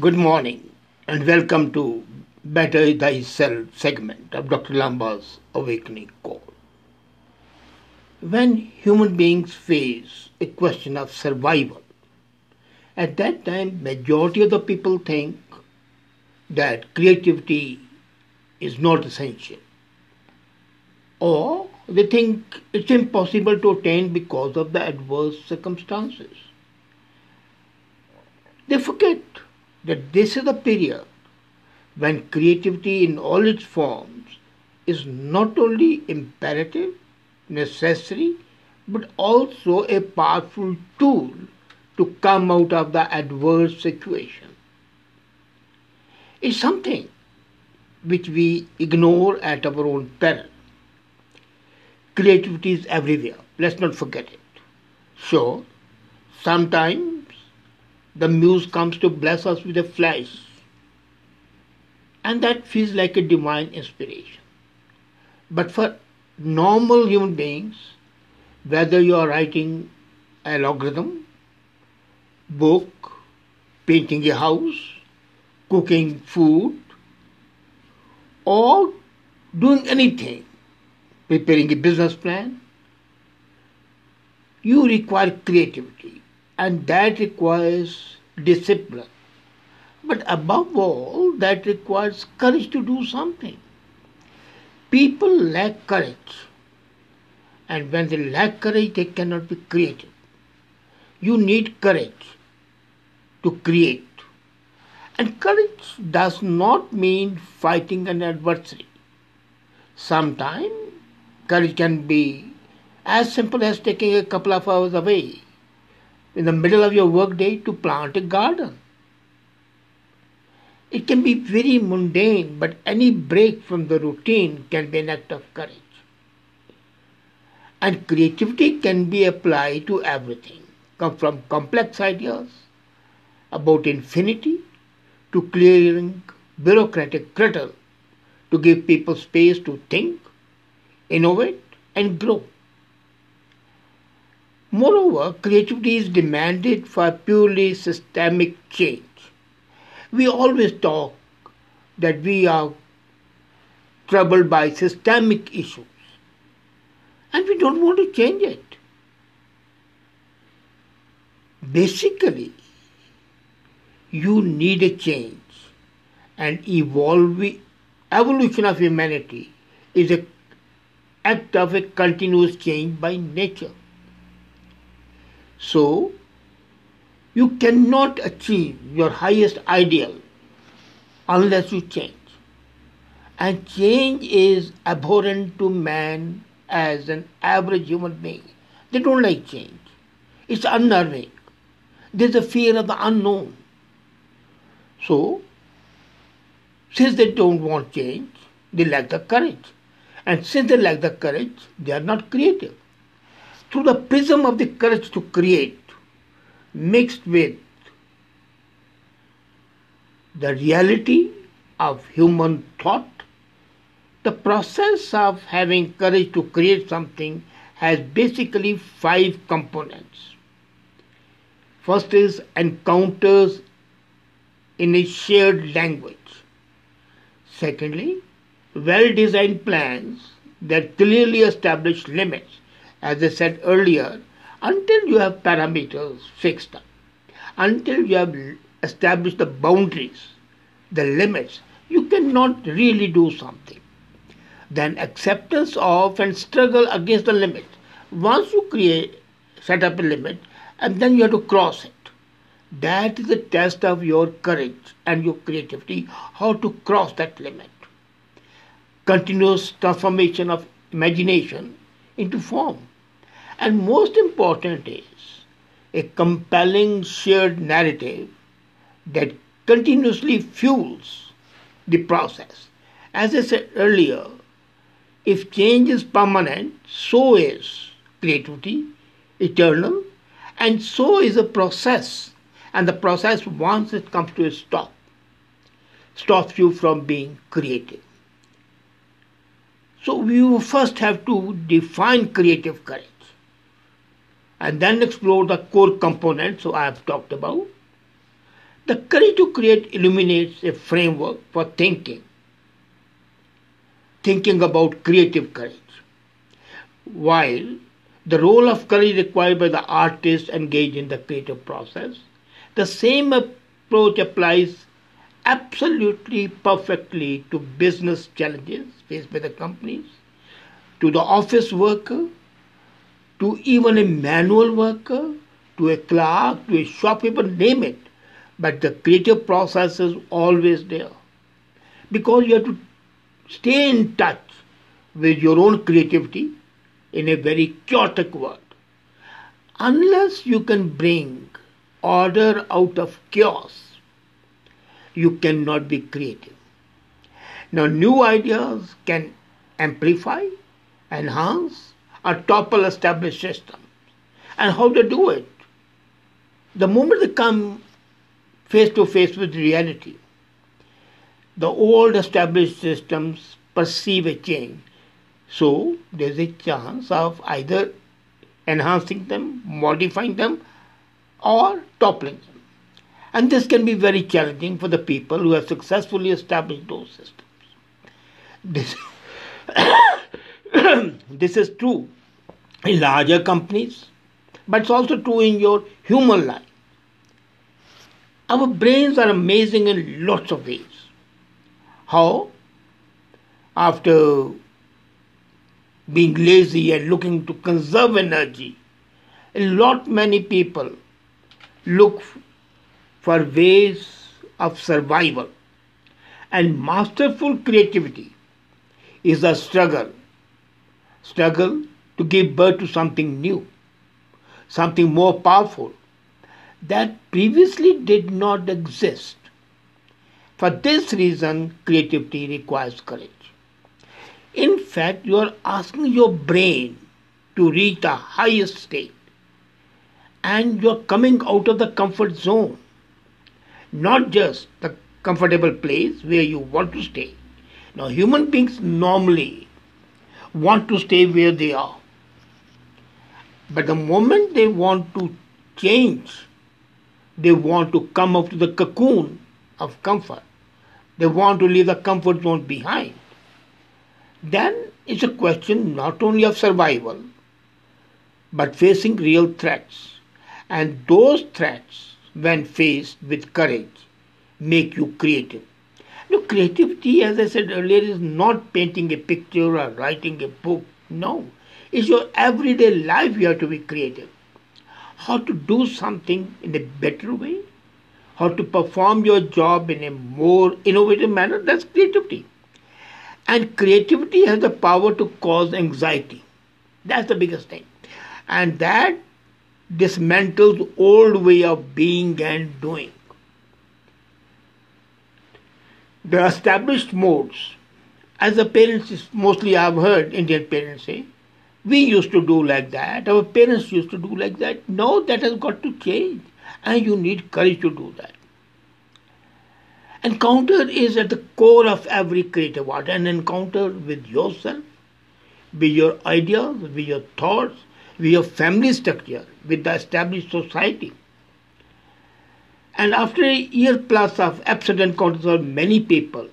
Good morning and welcome to Better Thyself segment of Dr. Lamba's Awakening Call. When human beings face a question of survival, at that time majority of the people think that creativity is not essential or they think it's impossible to attain because of the adverse circumstances. They forget that this is the period when creativity in all its forms is not only imperative, necessary, but also a powerful tool to come out of the adverse situation. It's something which we ignore at our own peril. Creativity is everywhere. Let's not forget it. So, sometimes the muse comes to bless us with a flash, and that feels like a divine inspiration. But for normal human beings, whether you are writing a logarithm, book, painting a house, cooking food, or doing anything, preparing a business plan, you require creativity and that requires discipline. But above all, that requires courage to do something. People lack courage, and when they lack courage, they cannot be creative. You need courage to create. And courage does not mean fighting an adversary. Sometimes courage can be as simple as taking a couple of hours away in the middle of your workday to plant a garden. It can be very mundane, but any break from the routine can be an act of courage. And creativity can be applied to everything, come from complex ideas about infinity to clearing bureaucratic clutter to give people space to think, innovate, and grow. Moreover, creativity is demanded for purely systemic change. We always talk that we are troubled by systemic issues and we don't want to change it. Basically, you need a change and evolve, evolution of humanity is an act of a continuous change by nature. So, you cannot achieve your highest ideal unless you change. And change is abhorrent to man as an average human being. They don't like change. It's unnerving. There's a fear of the unknown. So, since they don't want change, they lack the courage. And since they lack the courage, they are not creative through the prism of the courage to create, mixed with the reality of human thought, the process of having courage to create something has basically five components. First is encounters in a shared language. Secondly, well designed plans that clearly establish limits as I said earlier, until you have parameters fixed up, until you have established the boundaries, the limits, you cannot really do something. Then acceptance of and struggle against the limit. Once you create, set up a limit, and then you have to cross it. That is the test of your courage and your creativity, how to cross that limit. Continuous transformation of imagination into form. And most important is a compelling shared narrative that continuously fuels the process. As I said earlier, if change is permanent, so is creativity, eternal, and so is a process. And the process, once it comes to a stop, stops you from being creative. So we first have to define creative courage and then explore the core components so I have talked about. The courage to create illuminates a framework for thinking, thinking about creative courage. While the role of courage required by the artist engaged in the creative process, the same approach applies absolutely perfectly to business challenges faced by the companies, to the office worker, to even a manual worker, to a clerk, to a shopkeeper, name it. But the creative process is always there. Because you have to stay in touch with your own creativity in a very chaotic world. Unless you can bring order out of chaos, you cannot be creative. Now, new ideas can amplify, enhance, or topple established systems. And how to do it? The moment they come face to face with reality, the old established systems perceive a change. So, there's a chance of either enhancing them, modifying them, or toppling them. And this can be very challenging for the people who have successfully established those systems. This, this is true in larger companies, but it's also true in your human life. Our brains are amazing in lots of ways. How? After being lazy and looking to conserve energy, a lot many people look for ways of survival. And masterful creativity is a struggle. Struggle to give birth to something new, something more powerful that previously did not exist. For this reason, creativity requires courage. In fact, you are asking your brain to reach the highest state and you are coming out of the comfort zone, not just the comfortable place where you want to stay. Now, human beings normally want to stay where they are. But the moment they want to change, they want to come up to the cocoon of comfort. They want to leave the comfort zone behind. Then it's a question not only of survival, but facing real threats. And those threats, when faced with courage, make you creative. Now, creativity, as I said earlier, is not painting a picture or writing a book. No, it's your everyday life you have to be creative how to do something in a better way, how to perform your job in a more innovative manner, that's creativity. And creativity has the power to cause anxiety. That's the biggest thing. And that dismantles old way of being and doing. The established modes, as the parents mostly I've heard Indian parents say, we used to do like that, our parents used to do like that. No, that has got to change, and you need courage to do that. Encounter is at the core of every creative art, an encounter with yourself, with your ideas, with your thoughts, with your family structure, with the established society. And after a year plus of encounters with many people,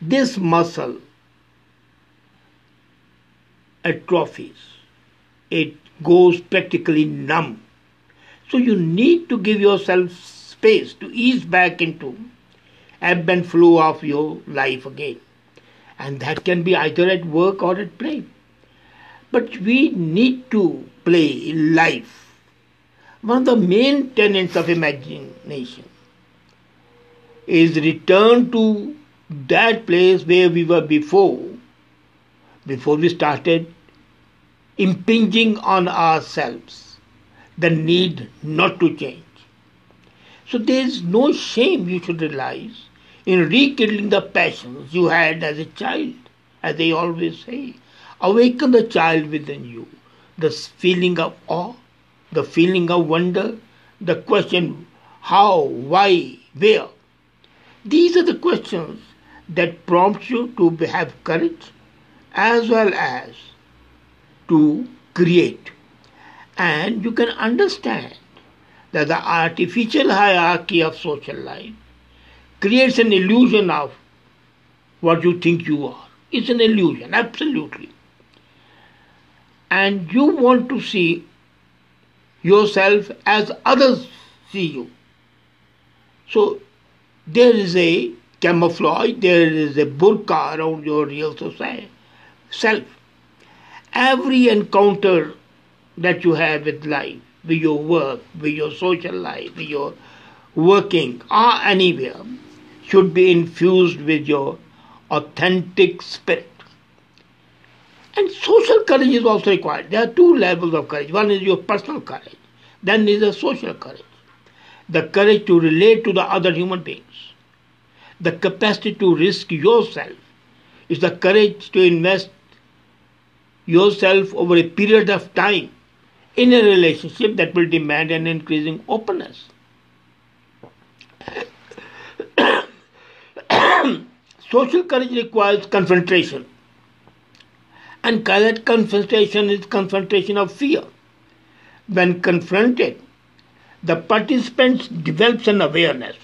this muscle atrophies. It goes practically numb. So you need to give yourself space to ease back into ebb and flow of your life again. And that can be either at work or at play. But we need to play life. One of the main tenets of imagination is return to that place where we were before before we started impinging on ourselves the need not to change. So there is no shame you should realize in rekindling the passions you had as a child, as they always say. Awaken the child within you, the feeling of awe, the feeling of wonder, the question how, why, where. These are the questions that prompt you to have courage as well as to create. And you can understand that the artificial hierarchy of social life creates an illusion of what you think you are. It's an illusion, absolutely. And you want to see yourself as others see you. So there is a camouflage, there is a burqa around your real self. Every encounter that you have with life, with your work, with your social life, with your working, or anywhere, should be infused with your authentic spirit. And social courage is also required. There are two levels of courage. One is your personal courage, then is a social courage. The courage to relate to the other human beings. The capacity to risk yourself is the courage to invest yourself over a period of time in a relationship that will demand an increasing openness. Social courage requires confrontation. And that confrontation is confrontation of fear. When confronted, the participants develops an awareness.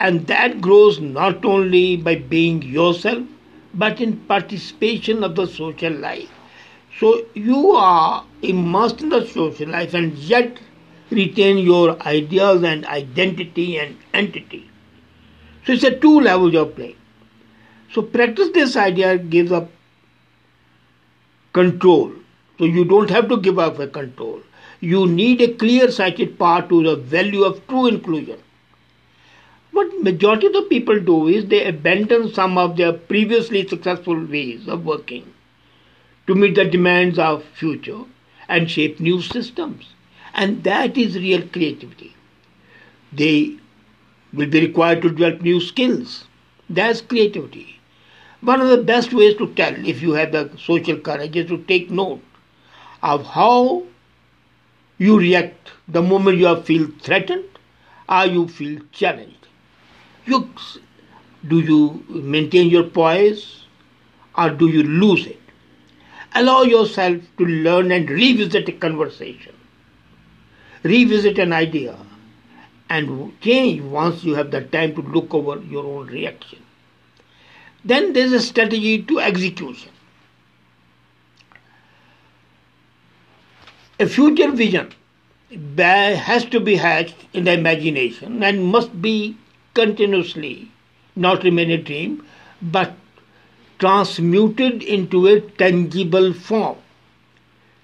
And that grows not only by being yourself, but in participation of the social life. So you are immersed in the social life and yet retain your ideas and identity and entity. So it's a two levels of play. So practice this idea gives up control. So you don't have to give up a control. You need a clear-sighted path to the value of true inclusion. What majority of the people do is they abandon some of their previously successful ways of working to meet the demands of future and shape new systems. And that is real creativity. They will be required to develop new skills. That's creativity. One of the best ways to tell if you have the social courage is to take note of how you react the moment you feel threatened or you feel challenged. You, do you maintain your poise or do you lose it? Allow yourself to learn and revisit a conversation, revisit an idea, and change once you have the time to look over your own reaction. Then there's a strategy to execution. A future vision has to be hatched in the imagination and must be continuously not remain a dream but transmuted into a tangible form.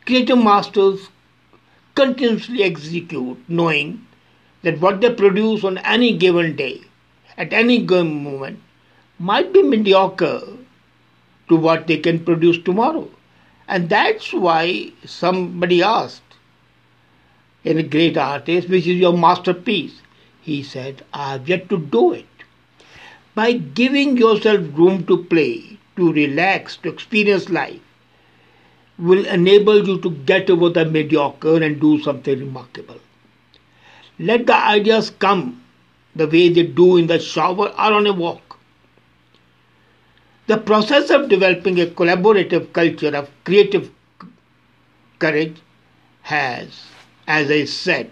Creative masters continuously execute knowing that what they produce on any given day, at any given moment, might be mediocre to what they can produce tomorrow. And that's why somebody asked in a great artist, which is your masterpiece? He said, I have yet to do it. By giving yourself room to play, to relax, to experience life, will enable you to get over the mediocre and do something remarkable. Let the ideas come the way they do in the shower or on a walk. The process of developing a collaborative culture of creative courage has, as I said,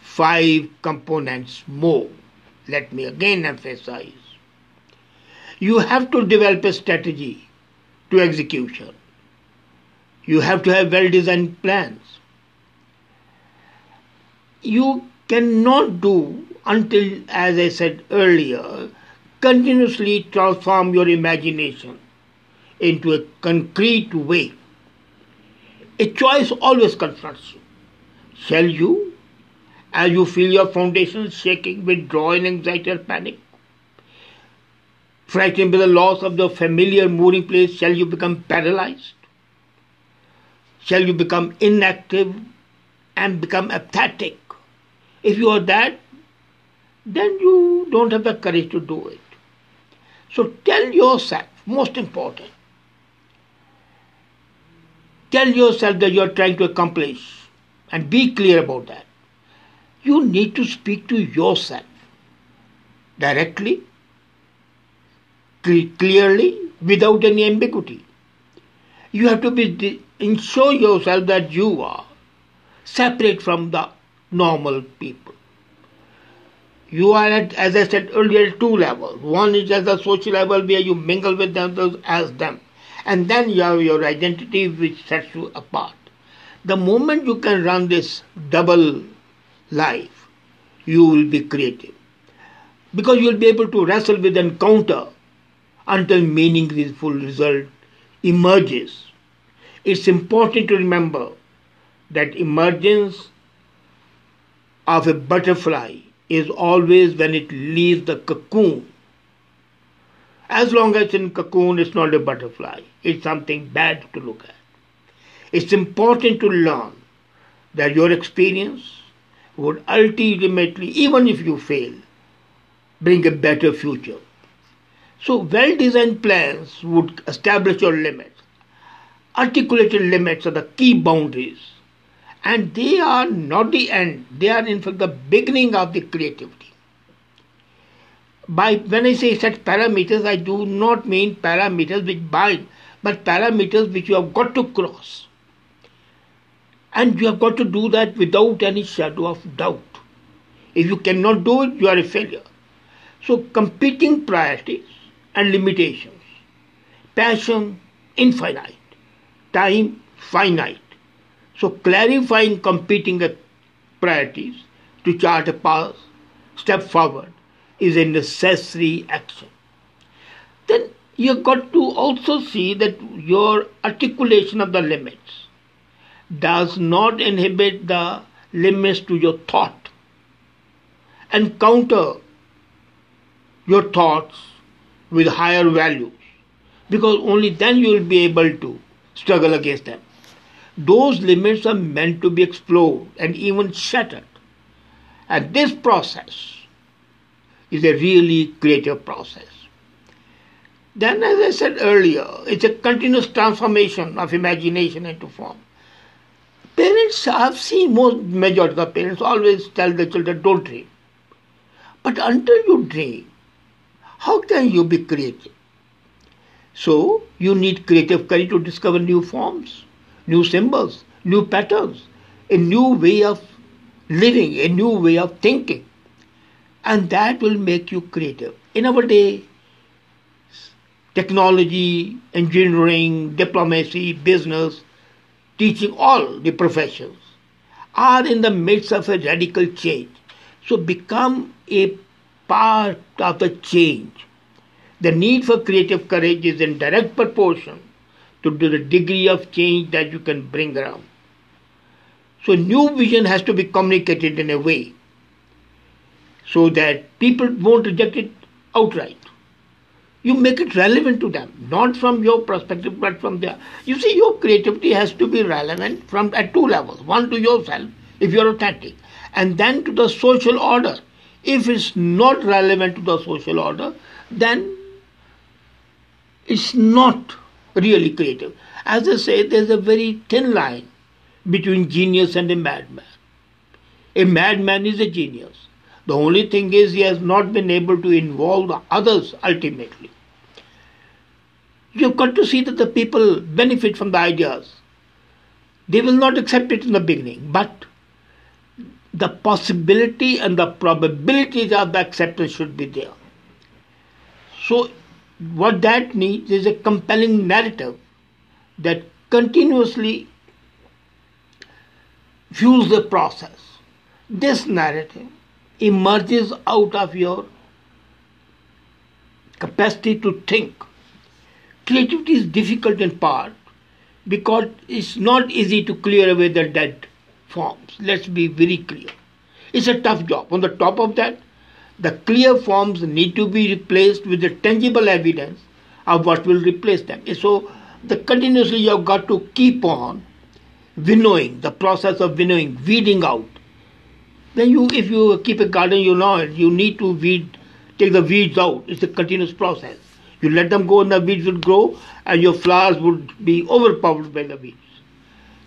five components more. Let me again emphasize. You have to develop a strategy to execution. You have to have well designed plans you cannot do until, as I said earlier, continuously transform your imagination into a concrete way. A choice always confronts you. Shall you, as you feel your foundations shaking, withdraw in anxiety or panic? Frightened by the loss of the familiar mooring place, shall you become paralyzed? Shall you become inactive and become apathetic? If you are that, then you don't have the courage to do it. So tell yourself, most important, tell yourself that you are trying to accomplish and be clear about that. You need to speak to yourself directly, clearly, without any ambiguity. You have to be ensure yourself that you are separate from the normal people. You are at, as I said earlier, two levels. One is at the social level where you mingle with them as them. And then you have your identity which sets you apart. The moment you can run this double life, you will be creative. Because you will be able to wrestle with and counter until meaningful result emerges. It's important to remember that emergence of a butterfly is always when it leaves the cocoon. As long as it's in cocoon, it's not a butterfly. It's something bad to look at. It's important to learn that your experience would ultimately, even if you fail, bring a better future. So, well designed plans would establish your limits. Articulated limits are the key boundaries, and they are not the end, they are in fact the beginning of the creativity. By when I say set parameters, I do not mean parameters which bind, but parameters which you have got to cross. And you have got to do that without any shadow of doubt. If you cannot do it, you are a failure. So, competing priorities and limitations, passion infinite, time finite. So, clarifying competing priorities to chart a path, step forward, is a necessary action. Then you've got to also see that your articulation of the limits does not inhibit the limits to your thought and counter your thoughts with higher values because only then you will be able to struggle against them. Those limits are meant to be explored and even shattered. And this process is a really creative process. Then, as I said earlier, it's a continuous transformation of imagination into form. Parents, I've seen most majority of parents always tell the children, don't dream. But until you dream, how can you be creative? So, you need creative courage to discover new forms, new symbols, new patterns, a new way of living, a new way of thinking. And that will make you creative. In our day, technology, engineering, diplomacy, business, teaching all the professions are in the midst of a radical change. So become a part of the change. The need for creative courage is in direct proportion to the degree of change that you can bring around. So new vision has to be communicated in a way so that people won't reject it outright. You make it relevant to them not from your perspective but from their. You see your creativity has to be relevant from at two levels. One to yourself if you're authentic and then to the social order. If it's not relevant to the social order then it's not really creative as i say there's a very thin line between genius and a madman a madman is a genius the only thing is he has not been able to involve the others ultimately. You've got to see that the people benefit from the ideas. They will not accept it in the beginning, but the possibility and the probabilities of the acceptance should be there. So, what that needs is a compelling narrative that continuously fuels the process. This narrative emerges out of your capacity to think. Creativity is difficult in part because it's not easy to clear away the dead forms. Let's be very clear. It's a tough job. On the top of that, the clear forms need to be replaced with the tangible evidence of what will replace them. So, the continuously you have got to keep on winnowing, the process of winnowing, weeding out then you, if you keep a garden, you know it. You need to weed, take the weeds out. It's a continuous process. You let them go, and the weeds will grow, and your flowers would be overpowered by the weeds.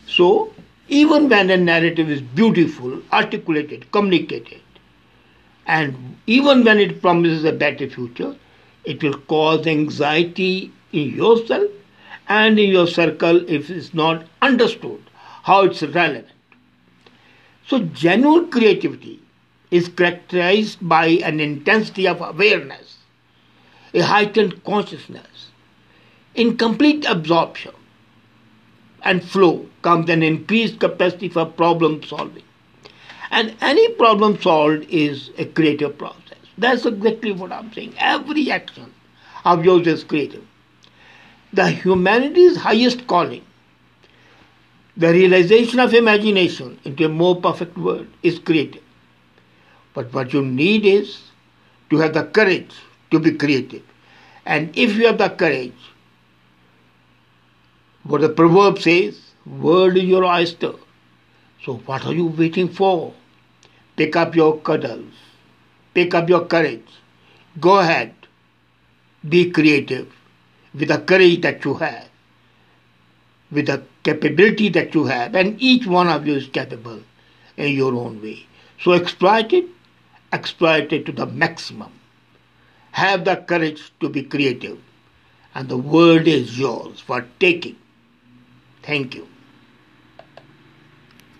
So, even when a narrative is beautiful, articulated, communicated, and even when it promises a better future, it will cause anxiety in yourself and in your circle if it's not understood how it's relevant. So, genuine creativity is characterized by an intensity of awareness, a heightened consciousness, in complete absorption and flow comes an increased capacity for problem solving. And any problem solved is a creative process. That's exactly what I'm saying. Every action of yours is creative. The humanity's highest calling, the realization of imagination into a more perfect world, is creative. But what you need is to have the courage to be creative. And if you have the courage, what the proverb says, world is your oyster. So what are you waiting for? Pick up your cuddles. Pick up your courage. Go ahead. Be creative with the courage that you have, with the capability that you have, and each one of you is capable in your own way. So exploit it, exploit it to the maximum. Have the courage to be creative, and the world is yours for taking. Thank you.